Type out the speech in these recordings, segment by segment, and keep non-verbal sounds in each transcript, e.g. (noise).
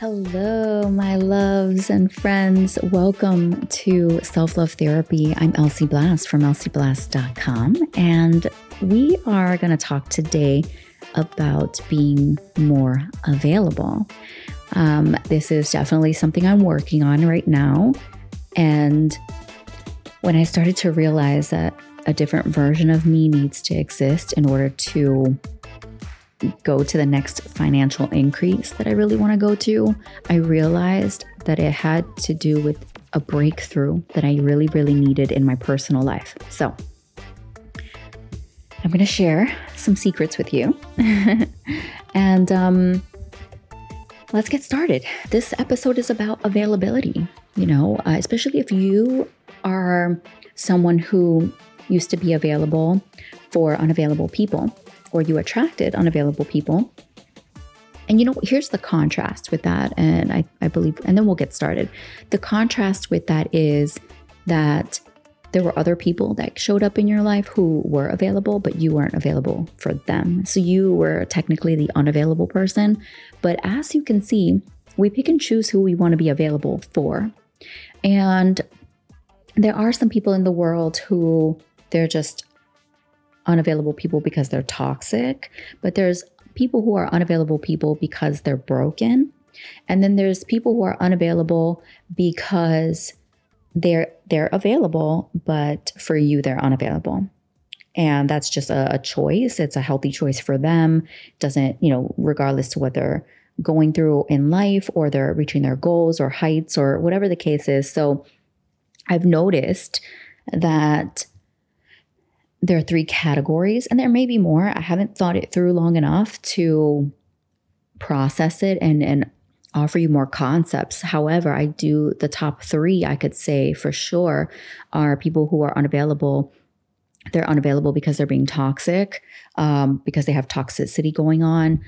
Hello, my loves and friends. Welcome to Self Love Therapy. I'm Elsie Blast from elsieblast.com, and we are going to talk today about being more available. Um, this is definitely something I'm working on right now. And when I started to realize that a different version of me needs to exist in order to go to the next financial increase that I really want to go to, I realized that it had to do with a breakthrough that I really, really needed in my personal life. So, I'm going to share some secrets with you. (laughs) and um, let's get started. This episode is about availability, you know, uh, especially if you are someone who used to be available for unavailable people or you attracted unavailable people. And you know, here's the contrast with that. And I, I believe, and then we'll get started. The contrast with that is that there were other people that showed up in your life who were available, but you weren't available for them. So you were technically the unavailable person. But as you can see, we pick and choose who we want to be available for. And there are some people in the world who they're just unavailable people because they're toxic, but there's people who are unavailable people because they're broken. And then there's people who are unavailable because they're they're available, but for you they're unavailable. And that's just a, a choice. It's a healthy choice for them. Doesn't, you know, regardless to what they're going through in life or they're reaching their goals or heights or whatever the case is. So I've noticed that there are three categories, and there may be more. I haven't thought it through long enough to process it and, and offer you more concepts. However, I do the top three, I could say for sure, are people who are unavailable. They're unavailable because they're being toxic, um, because they have toxicity going on.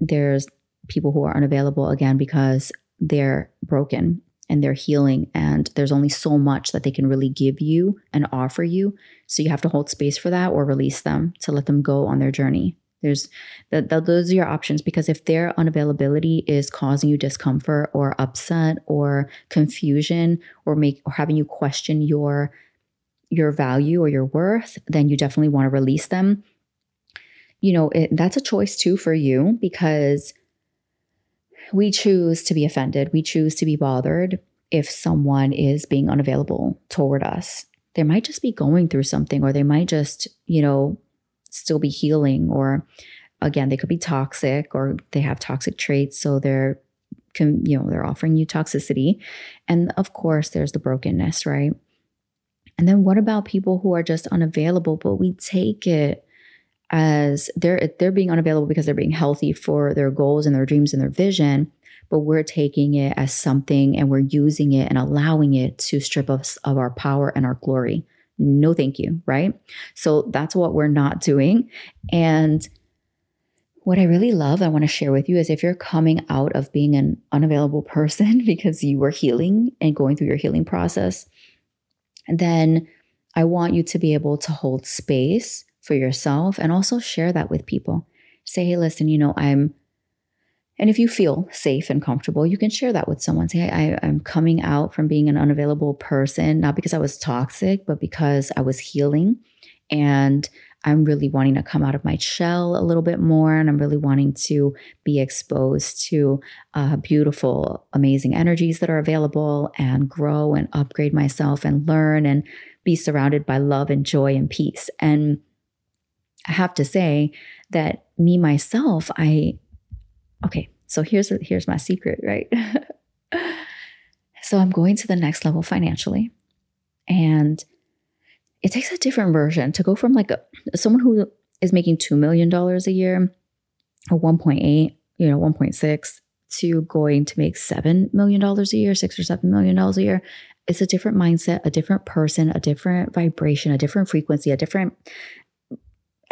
There's people who are unavailable again because they're broken and they're healing and there's only so much that they can really give you and offer you. So you have to hold space for that or release them to let them go on their journey. There's that those are your options because if their unavailability is causing you discomfort or upset or confusion or make or having you question your your value or your worth then you definitely want to release them. You know it, that's a choice too for you because we choose to be offended. We choose to be bothered if someone is being unavailable toward us. They might just be going through something, or they might just, you know, still be healing, or again, they could be toxic or they have toxic traits. So they're, you know, they're offering you toxicity. And of course, there's the brokenness, right? And then what about people who are just unavailable, but we take it as they're they're being unavailable because they're being healthy for their goals and their dreams and their vision but we're taking it as something and we're using it and allowing it to strip us of our power and our glory. No thank you right? So that's what we're not doing. And what I really love, I want to share with you is if you're coming out of being an unavailable person (laughs) because you were healing and going through your healing process, then I want you to be able to hold space for yourself and also share that with people. Say, hey, listen, you know, I'm, and if you feel safe and comfortable, you can share that with someone. Say, I, I'm coming out from being an unavailable person, not because I was toxic, but because I was healing. And I'm really wanting to come out of my shell a little bit more. And I'm really wanting to be exposed to uh, beautiful, amazing energies that are available and grow and upgrade myself and learn and be surrounded by love and joy and peace. And I have to say that me myself, I okay, so here's here's my secret, right? (laughs) so I'm going to the next level financially. And it takes a different version to go from like a, someone who is making 2 million dollars a year or 1.8, you know, 1.6 to going to make $7 million a year, 6 or 7 million dollars a year. It's a different mindset, a different person, a different vibration, a different frequency, a different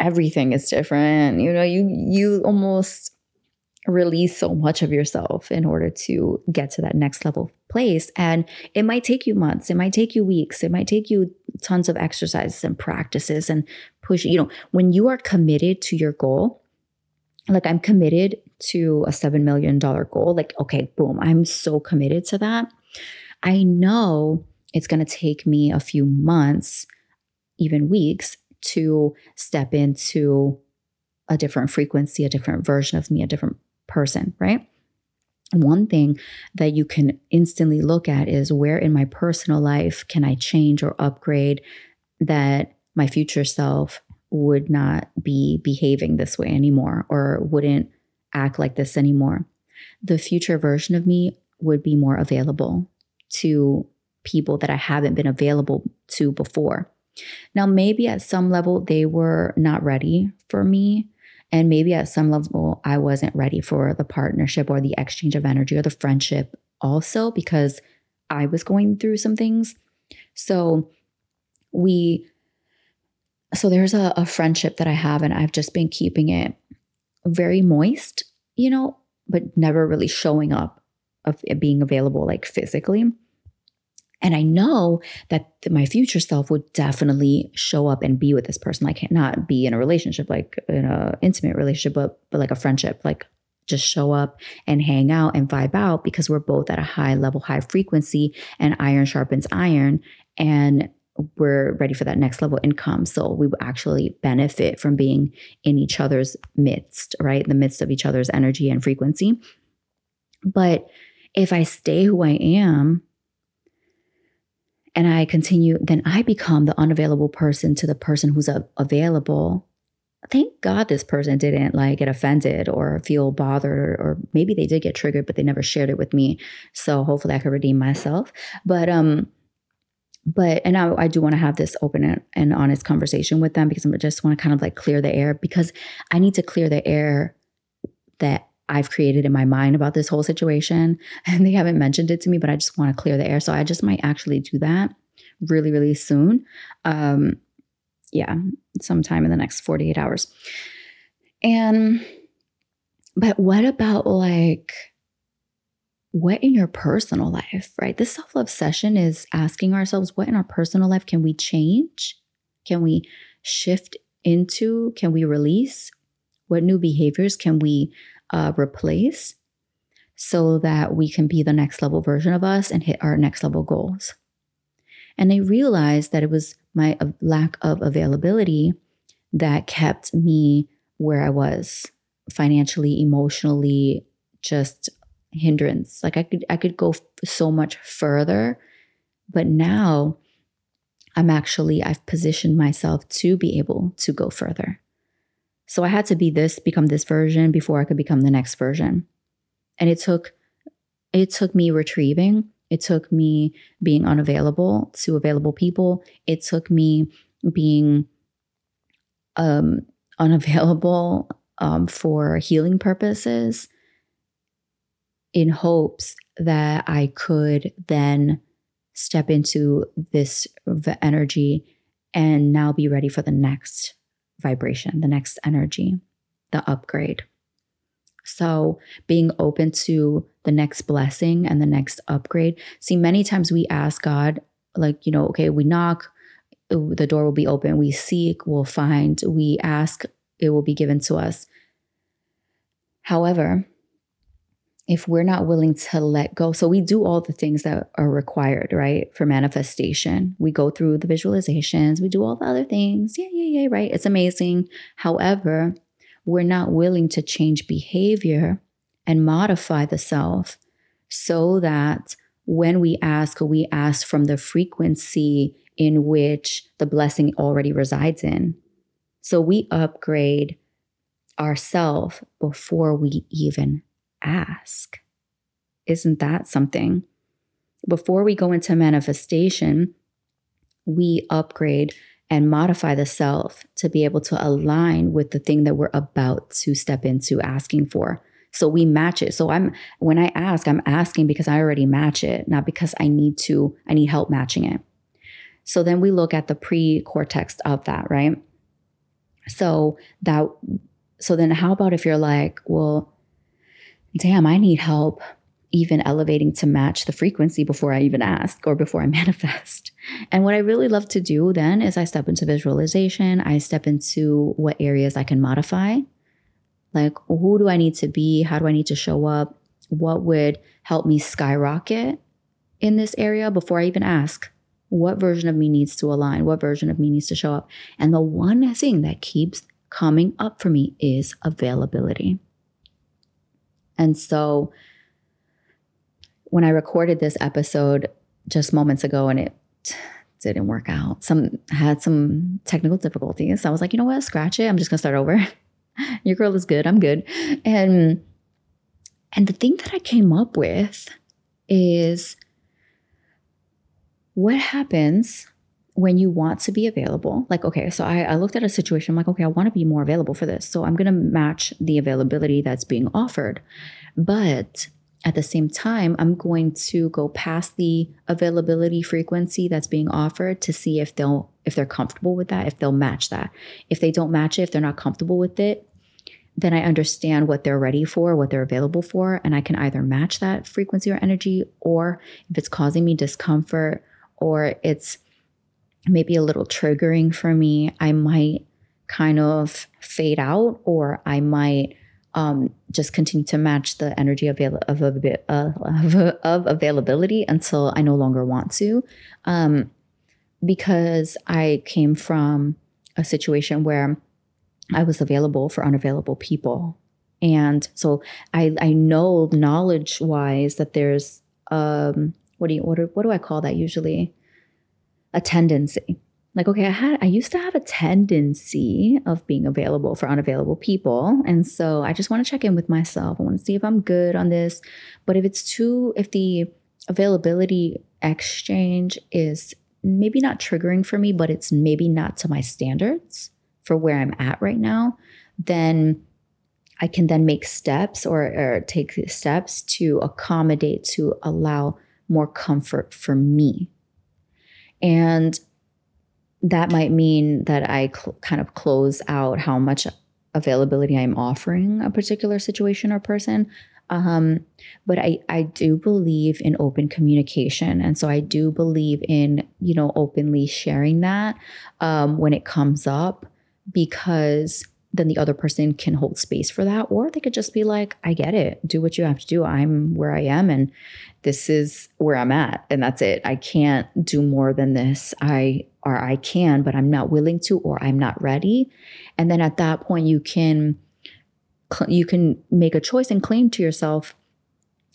everything is different. You know, you you almost release so much of yourself in order to get to that next level place and it might take you months it might take you weeks it might take you tons of exercises and practices and push you know when you are committed to your goal like I'm committed to a $7 million goal. Like, okay, boom, I'm so committed to that. I know it's going to take me a few months, even weeks, to step into a different frequency, a different version of me, a different person, right? One thing that you can instantly look at is where in my personal life can I change or upgrade that my future self would not be behaving this way anymore or wouldn't act like this anymore. The future version of me would be more available to people that I haven't been available to before. Now, maybe at some level they were not ready for me. And maybe at some level I wasn't ready for the partnership or the exchange of energy or the friendship also because I was going through some things. So we so there's a, a friendship that I have, and I've just been keeping it very moist, you know, but never really showing up of being available like physically. And I know that my future self would definitely show up and be with this person, like not be in a relationship, like in a intimate relationship, but but like a friendship, like just show up and hang out and vibe out because we're both at a high level, high frequency, and iron sharpens iron. And we're ready for that next level income. So we actually benefit from being in each other's midst, right? In the midst of each other's energy and frequency. But if I stay who I am and I continue, then I become the unavailable person to the person who's a- available. Thank God this person didn't like get offended or feel bothered, or, or maybe they did get triggered, but they never shared it with me. So hopefully I could redeem myself. But um, but and I, I do want to have this open and honest conversation with them because I just want to kind of like clear the air because I need to clear the air that I've created in my mind about this whole situation. (laughs) And they haven't mentioned it to me, but I just want to clear the air. So I just might actually do that really, really soon. Um, yeah, sometime in the next 48 hours. And, but what about like, what in your personal life, right? This self love session is asking ourselves what in our personal life can we change? Can we shift into? Can we release? What new behaviors can we uh, replace so that we can be the next level version of us and hit our next level goals? And I realized that it was my lack of availability that kept me where I was financially, emotionally, just hindrance. Like I could I could go f- so much further, but now I'm actually I've positioned myself to be able to go further. So I had to be this become this version before I could become the next version. And it took it took me retrieving, it took me being unavailable to available people. It took me being um unavailable um, for healing purposes in hopes that I could then step into this energy and now be ready for the next vibration, the next energy, the upgrade. So, being open to the next blessing and the next upgrade. See, many times we ask God, like, you know, okay, we knock, the door will be open. We seek, we'll find. We ask, it will be given to us. However, if we're not willing to let go, so we do all the things that are required, right, for manifestation. We go through the visualizations, we do all the other things. Yeah, yeah, yeah, right. It's amazing. However, we're not willing to change behavior and modify the self so that when we ask, we ask from the frequency in which the blessing already resides in. So we upgrade ourself before we even ask. Isn't that something? Before we go into manifestation, we upgrade and modify the self to be able to align with the thing that we're about to step into asking for. So we match it. So I'm when I ask, I'm asking because I already match it, not because I need to I need help matching it. So then we look at the pre-cortex of that, right? So that so then how about if you're like, well, damn, I need help even elevating to match the frequency before I even ask or before I (laughs) manifest. And what I really love to do then is I step into visualization, I step into what areas I can modify Like, who do I need to be? How do I need to show up? What would help me skyrocket in this area before I even ask? What version of me needs to align? What version of me needs to show up? And the one thing that keeps coming up for me is availability. And so when I recorded this episode just moments ago and it didn't work out, some had some technical difficulties. I was like, you know what, scratch it. I'm just gonna start over. (laughs) Your girl is good. I'm good. And and the thing that I came up with is what happens when you want to be available. Like, okay, so I, I looked at a situation, I'm like, okay, I want to be more available for this. So I'm going to match the availability that's being offered. But at the same time, I'm going to go past the availability frequency that's being offered to see if they'll if they're comfortable with that, if they'll match that. If they don't match it, if they're not comfortable with it, then I understand what they're ready for, what they're available for, and I can either match that frequency or energy, or if it's causing me discomfort or it's maybe a little triggering for me, I might kind of fade out or I might um, just continue to match the energy of, of, of, of, of availability until I no longer want to. Um, because I came from a situation where I was available for unavailable people. And so I, I know knowledge wise that there's, um, what do you, what, what do I call that usually? A tendency. Like okay i had i used to have a tendency of being available for unavailable people. And so i just want to check in with myself. I want to see if i'm good on this. But if it's too if the availability exchange is maybe not triggering for me but it's maybe not to my standards for where i'm at right now then i can then make steps or, or take steps to accommodate to allow more comfort for me and that might mean that I cl- kind of close out how much availability I'm offering a particular situation or person. Um, but I, I do believe in open communication. And so I do believe in, you know, openly sharing that um, when it comes up because then the other person can hold space for that. Or they could just be like, I get it. Do what you have to do. I'm where I am. And this is where I'm at. And that's it. I can't do more than this. I or I can, but I'm not willing to, or I'm not ready. And then at that point, you can you can make a choice and claim to yourself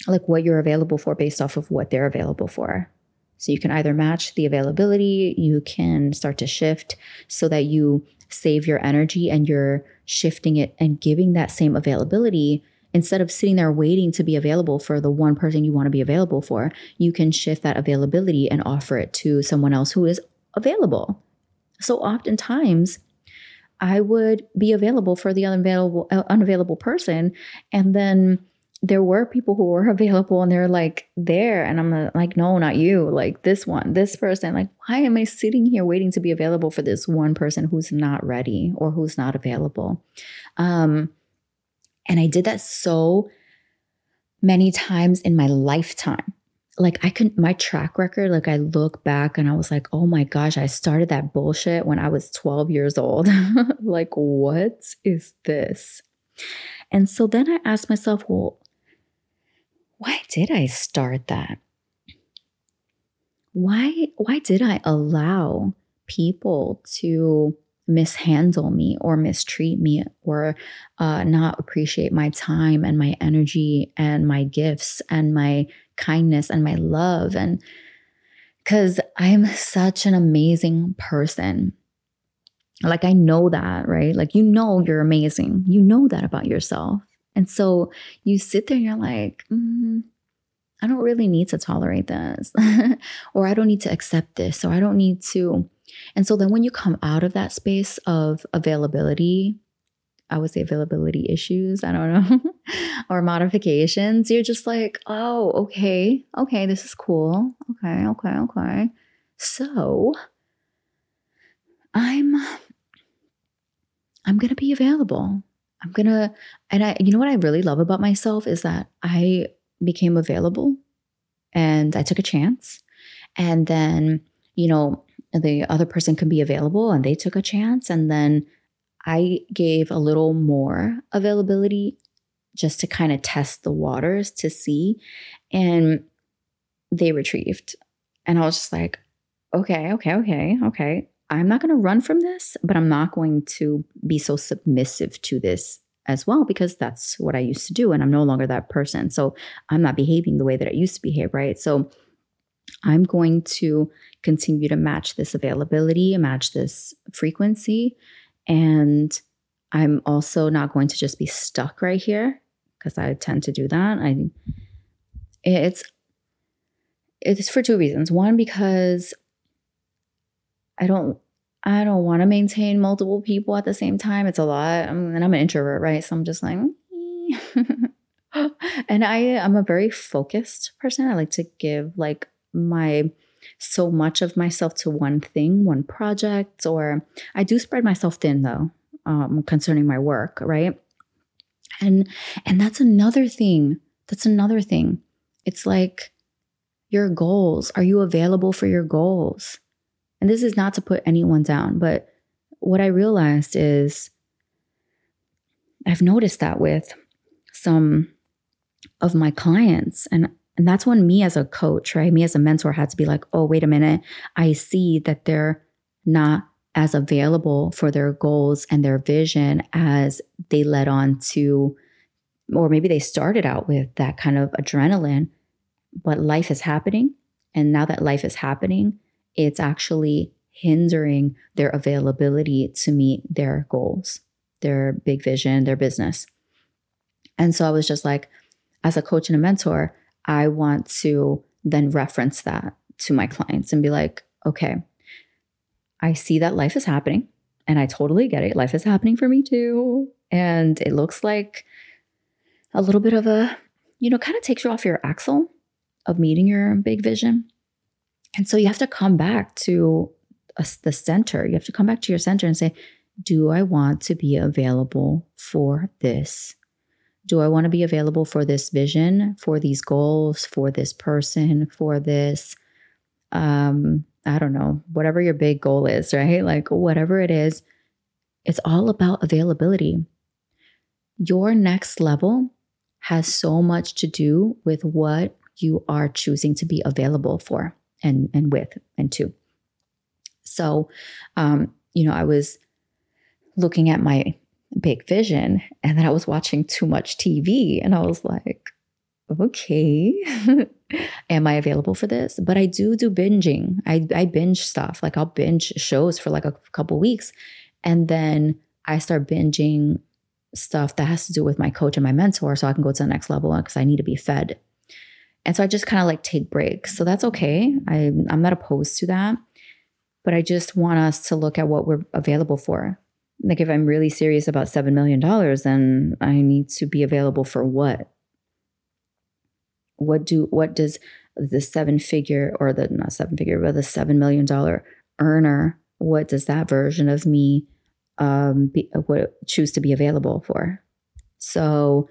like what you're available for based off of what they're available for. So you can either match the availability, you can start to shift so that you save your energy and you're shifting it and giving that same availability instead of sitting there waiting to be available for the one person you want to be available for, you can shift that availability and offer it to someone else who is available. So oftentimes, I would be available for the unavailable uh, unavailable person, and then there were people who were (laughs) available and they're like there and i'm like no not you like this one this person like why am i sitting here waiting to be available for this one person who's not ready or who's not available um and i did that so many times in my lifetime like I can my track record, like I look back and I was like, oh my gosh, I started that bullshit when I was 12 years old. (laughs) like, what is this? And so then I asked myself, well, why did I start that? Why why did I allow people to mishandle me or mistreat me or uh, not appreciate my time and my energy and my gifts and my kindness and my love. And because I'm such an amazing person. Like, I know that, right? Like, you know, you're amazing. You know that about yourself. And so you sit there and you're like, mm, I don't really need to tolerate this, (laughs) or I don't need to accept this, or I don't need to and so then when you come out of that space of availability, I would say availability issues, I don't know, (laughs) or modifications, you're just like, oh, okay, okay, this is cool. Okay, okay, okay. So I'm I'm gonna be available. I'm gonna and I you know what I really love about myself is that I became available and I took a chance. And then, you know, the other person can be available and they took a chance and then I gave a little more availability just to kind of test the waters to see. And they retrieved. And I was just like, okay, okay, okay, okay. I'm not going to run from this, but I'm not going to be so submissive to this as well because that's what I used to do. And I'm no longer that person. So I'm not behaving the way that I used to behave, right? So I'm going to continue to match this availability, match this frequency. And I'm also not going to just be stuck right here because I tend to do that. I it's it's for two reasons. One because I don't I don't want to maintain multiple people at the same time. It's a lot. I'm, and I'm an introvert, right? So I'm just like (laughs) and I I'm a very focused person. I like to give like my so much of myself to one thing, one project, or I do spread myself thin though, um, concerning my work, right? And and that's another thing. That's another thing. It's like your goals. Are you available for your goals? And this is not to put anyone down, but what I realized is I've noticed that with some of my clients and and that's when me as a coach, right? Me as a mentor had to be like, "Oh, wait a minute. I see that they're not as available for their goals and their vision as they led on to, or maybe they started out with that kind of adrenaline, but life is happening. And now that life is happening, it's actually hindering their availability to meet their goals, their big vision, their business. And so I was just like, as a coach and a mentor, I want to then reference that to my clients and be like, okay, I see that life is happening and I totally get it. Life is happening for me too. And it looks like a little bit of a, you know, kind of takes you off your axle of meeting your big vision. And so you have to come back to a, the center. You have to come back to your center and say, do I want to be available for this? Do I want to be available for this vision, for these goals, for this person, for this um I don't know, whatever your big goal is, (laughs) right? Like whatever it is, it's all about availability. Your next level has so much to do with what you are choosing to be available for and and with and to. So, um, you know, I was looking at my big vision and then I was watching too much TV and I was like, okay, (laughs) am I available for this? But I do do binging. I, I binge stuff. Like I'll binge shows for like a couple weeks. And then I start binging stuff that has to do with my coach and my mentor so I can go to the next level because I need to be fed. And so I just kind of like take breaks. So that's okay. I, I'm not opposed to that. But I just want us to look at what we're available for. Like if I'm really serious about $7 million, then I need to be available for what? what do what does the seven figure or the not seven figure but the seven million dollar earner what does that version of me um be, what choose to be available for so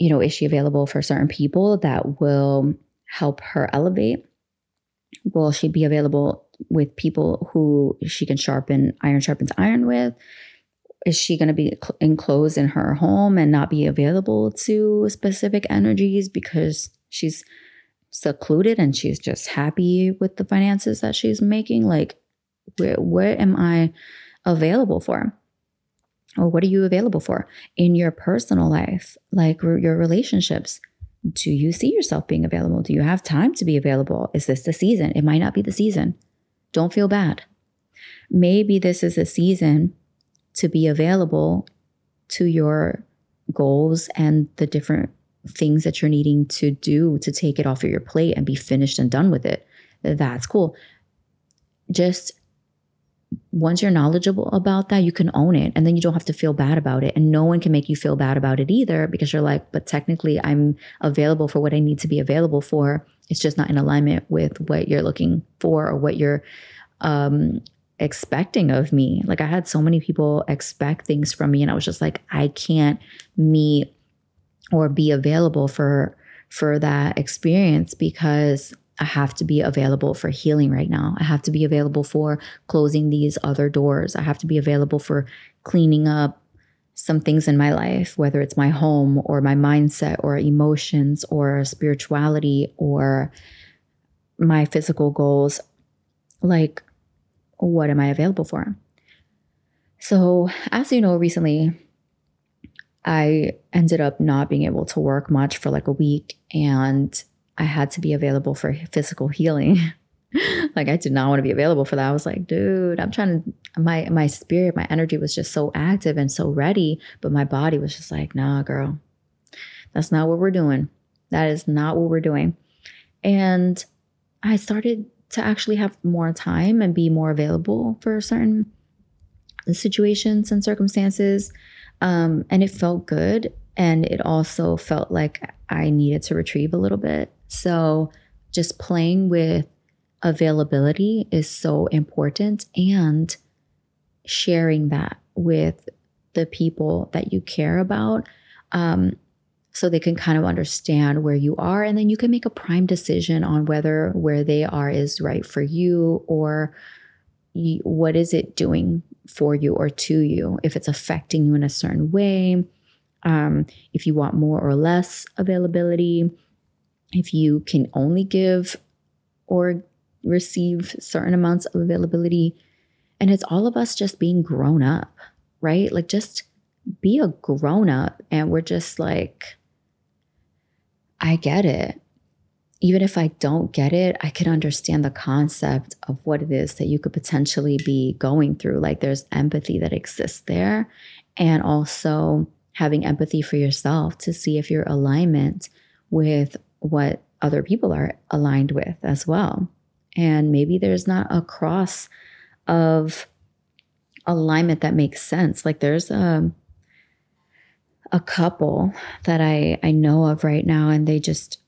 you know is she available for certain people that will help her elevate? Will she be available with people who she can sharpen iron sharpens iron with? Is she going to be enclosed in her home and not be available to specific energies because she's secluded and she's just happy with the finances that she's making? Like where where am i available for or what are you available for in your personal life like your relationships? Do you see yourself being available? Do you have time to be available? Is this the season? It might not be the season. Don't feel bad. Maybe this is a season to be available to your goals and the different things that you're needing to do to take it off of your plate and be finished and done with it. That's cool. Just once you're knowledgeable about that, you can own it and then you don't have to feel bad about it. And no one can make you feel bad about it either because you're like, but technically I'm available for what I need to be available for. It's just not in alignment with what you're looking for or what you're um, expecting of me. Like I had so many people expect things from me and I was just like I can't meet or be available for for that experience because I have to be available for healing right now. I have to be available for closing these other doors. I have to be available for cleaning up some things in my life, whether it's my home or my mindset or emotions or spirituality or my physical goals. Like, what am I available for? So, as you know, recently I ended up not being able to work much for like a week and I had to be available for physical healing. (laughs) like I did not want to be available for that. I was like, dude, I'm trying to my my spirit, my energy was just so active and so ready, but my body was just like, nah, girl. That's not what we're doing. That is not what we're doing. And I started to actually have more time and be more available for certain situations and circumstances. Um, and it felt good. And it also felt like I needed to retrieve a little bit. So just playing with availability is so important and sharing that with the people that you care about um, so they can kind of understand where you are. And then you can make a prime decision on whether where they are is right for you or what is it doing for you or to you if it's affecting you in a certain way um, if you want more or less availability if you can only give or receive certain amounts of availability. And it's all of us just being grown up, right? Like just be a grown up. And we're just like, I get it. Even if I don't get it, I can understand the concept of what it is that you could potentially be going through. Like there's empathy that exists there. And also having empathy for yourself to see if your alignment with what other people are aligned with as well. And maybe there's not a cross of alignment that makes sense. Like there's a a couple that I I know of right now and they just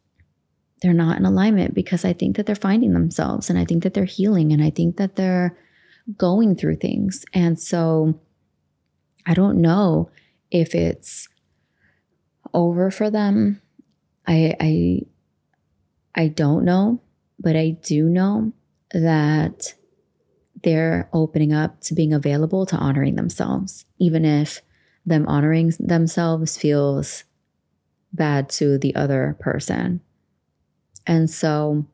they're not in alignment because I think that they're finding themselves and I think that they're healing and I think that they're going through things. And so I don't know if it's over for them I I I don't know, but I do know that they're opening up to being available to honoring themselves, even if them honoring themselves feels bad to the other person. And so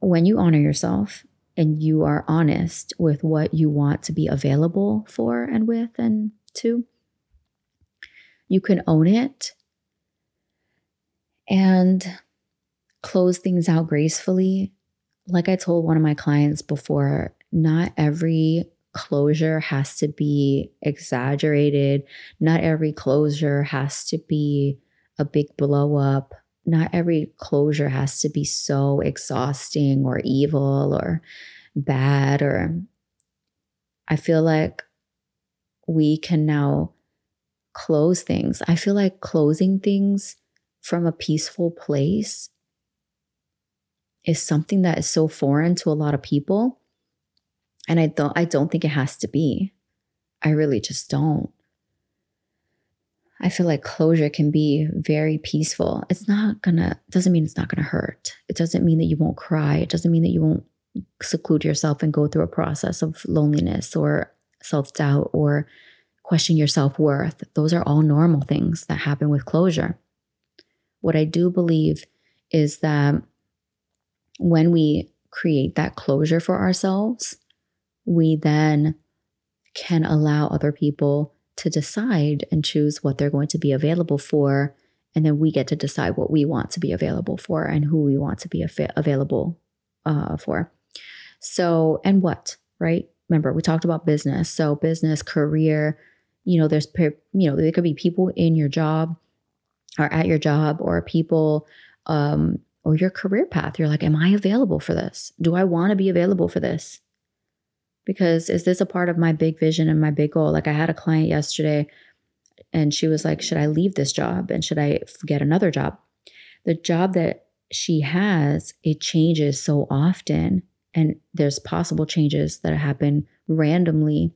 when you honor yourself and you are honest with what you want to be available for and with and to, you can own it and close things out gracefully. Like I told one of my clients before, not every closure has to be exaggerated. Not every closure has to be a big blow up. Not every closure has to be so exhausting or evil or bad. Or I feel like we can now close things. I feel like closing things from a peaceful place is something that is so foreign to a lot of people. And i don't i don't think it has to be. I really just don't. I feel like closure can be very peaceful. It's not gonna doesn't mean it's not gonna hurt. It doesn't mean that you won't cry. It doesn't mean that you won't seclude yourself and go through a process of loneliness or self-doubt or question your self-worth. Those are all normal things that happen with closure what I do believe is that when we create that closure for ourselves, we then can allow other people to decide and choose what they're going to be available for. And then we get to decide what we want to be available for and who we want to be av- available uh, for. So, and what, right? Remember, we talked about business. So, business, career, you know, there's, you know, there could be people in your job or at your job or people um, or your career path. You're like, am I available for this? Do I want to be available for this? Because is this a part of my big vision and my big goal? Like I had a client yesterday and she was like, should I leave this job and should I get another job? The job that she has, it changes so often and there's possible changes that happen randomly.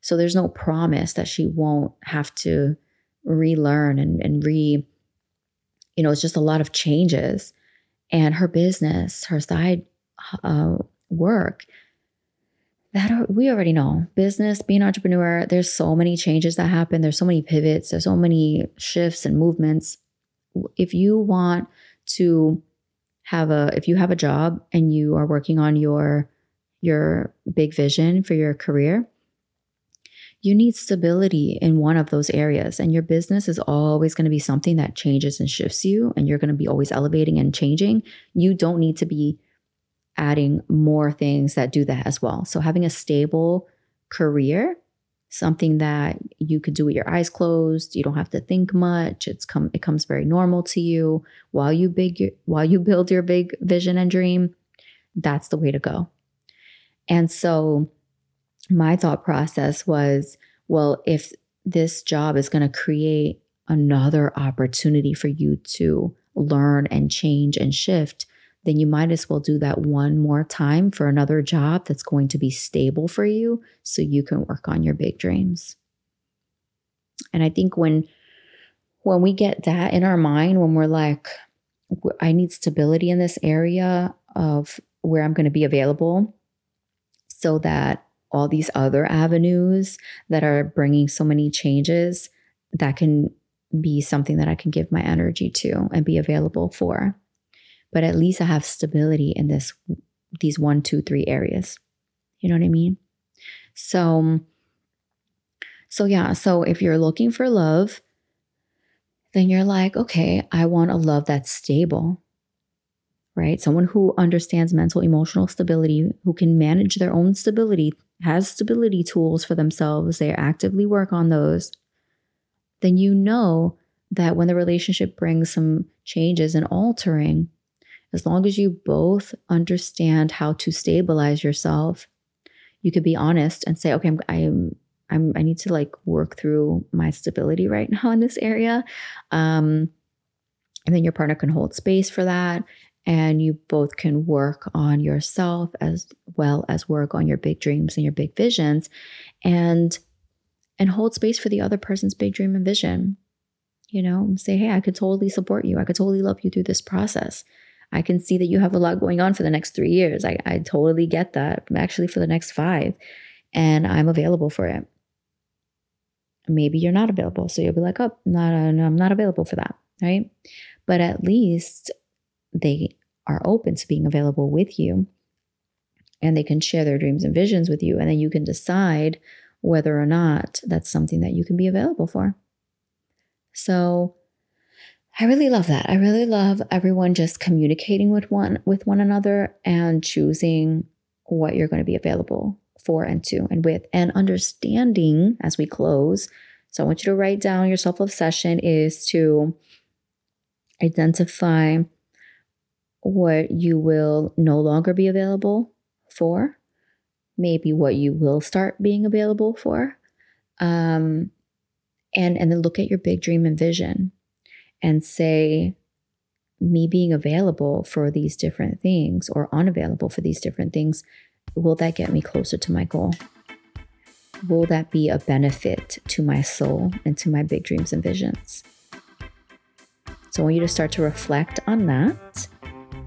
So there's no promise that she won't have to relearn and, and re, you know, it's just a lot of changes. and her business, her side uh, work, that we already know business, being an entrepreneur, there's so many changes that happen. There's so many pivots, there's so many shifts and movements. If you want to have a if you have a job and you are working on your your big vision for your career, you need stability in one of those areas. And your business is always going to be something that changes and shifts you, and you're going to be always elevating and changing. You don't need to be adding more things that do that as well. So, having a stable career, something that you could do with your eyes closed, you don't have to think much. It's come it comes very normal to you while you big while you build your big vision and dream. That's the way to go. And so my thought process was well, if this job is going to create another opportunity for you to learn and change and shift, then you might as well do that one more time for another job that's going to be stable for you so you can work on your big dreams. And I think when when we get that in our mind when we're like I need stability in this area of where I'm going to be available so that all these other avenues that are bringing so many changes that can be something that I can give my energy to and be available for. But at least I have stability in this these one, two, three areas. You know what I mean? So so yeah, so if you're looking for love, then you're like, okay, I want a love that's stable right? Someone who understands mental emotional stability, who can manage their own stability, has stability tools for themselves, they actively work on those, then you know that when the relationship brings some changes and altering, as long as you both understand how to stabilize yourself, you could be honest and say, okay, I'm, I'm, I'm i need to like work through my stability right (laughs) now in this area. Um, and then your partner can hold space for that and you both can work on yourself as well as work on your big dreams and your big visions and and hold space for the other person's big dream and vision you know say hey i could totally support you. I could totally love you through this process. I can see that you have a lot going on for the next three years. I, I totally get that actually for the next five and i'm available for it. Maybe you're not available so you'll be like oh not uh, i'm not available for that right? But at least they are open to being available with you and they can share their dreams and visions with you. And then you can decide whether or not that's something that you can be available for. So I really love that. I really love everyone just communicating with one with one another and choosing what you're going to be available for and to and with and understanding as we close. So I want you to write down your self-obsession is to identify what you will no longer be available for, maybe what you will start being available for. Um, and, and then look at your big dream and vision and say, me being available for these different things or unavailable for these different things, will that get me closer to my goal? Will that be a benefit to my soul and to my big dreams and visions? So I want you to start to reflect on that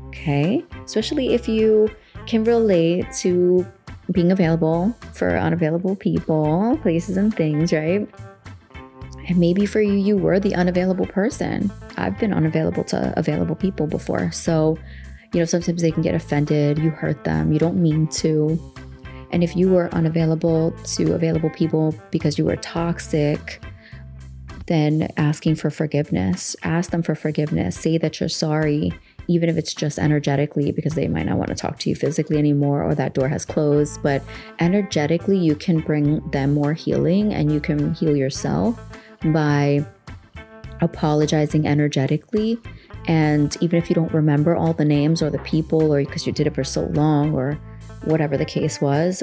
okay? Especially if you can relate to being available for unavailable people, places, and things, right? And maybe for you, you were the unavailable person. I've been unavailable to available people before. So, you know, sometimes they can get offended, you hurt them, you don't mean to. And if you were unavailable to available people because you were toxic, then asking for forgiveness, ask them for forgiveness, say that you're sorry, even if it's just energetically, because they might not want to talk to you physically anymore or that door has closed. But energetically, you can bring them more healing and you can heal yourself by apologizing energetically. And even if you don't remember all the names or the people, or because you did it for so long, or whatever the case was,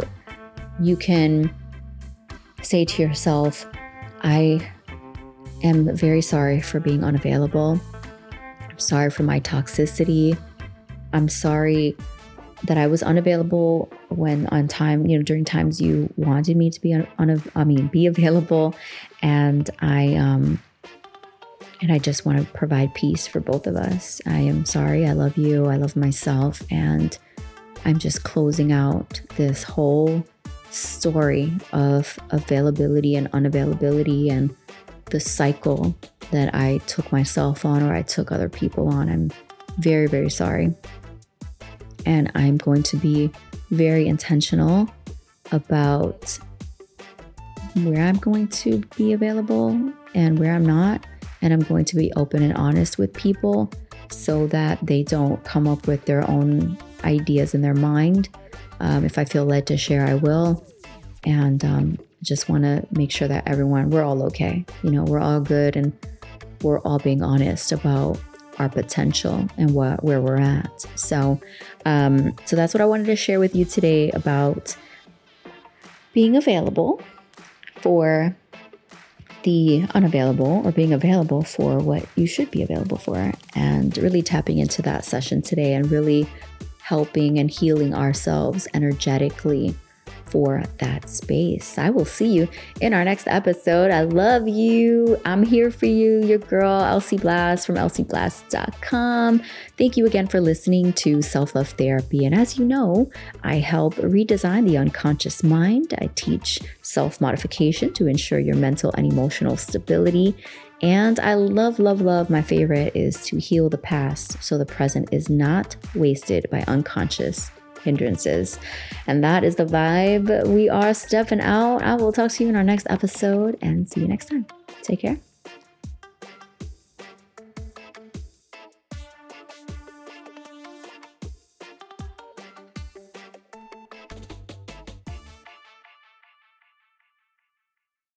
you can say to yourself, I am very sorry for being unavailable. I'm sorry for my toxicity. I'm sorry that I was unavailable when on time, you know, during times you wanted me to be on, on I mean, be available. And I, um, And I just want to provide peace for both of us. I am sorry. I love you. I love myself. And I'm just closing out this whole story of availability and unavailability and the cycle that I took myself on or I took other people on. I'm very, very sorry. And I'm going to be very intentional about where I'm going to be available and where I'm not. And I'm going to be open and honest with people so that they don't come up with their own ideas in their mind. Um, if I feel led to share, I will. And um, just want to make sure that everyone, we're all okay. You know, we're all good and we're all being honest about our potential and what where we're at. So, um, so that's what I wanted to share with you today about being available for the unavailable or being available for what you should be available for, and really tapping into that session today and really helping and healing ourselves energetically for that space. I will see you in our next episode. I love you. I'm here for you, your girl, Elsie Blast from elsieblast.com. Thank you again for listening to Self Love Therapy. And as you know, I help redesign the unconscious mind. I teach self modification to ensure your mental and emotional stability. And I love, love, love. My favorite is to heal the past so the present is not wasted by unconscious hindrances. And that is the vibe. We are stepping out. I will talk to you in our next episode and see you next time. Take care.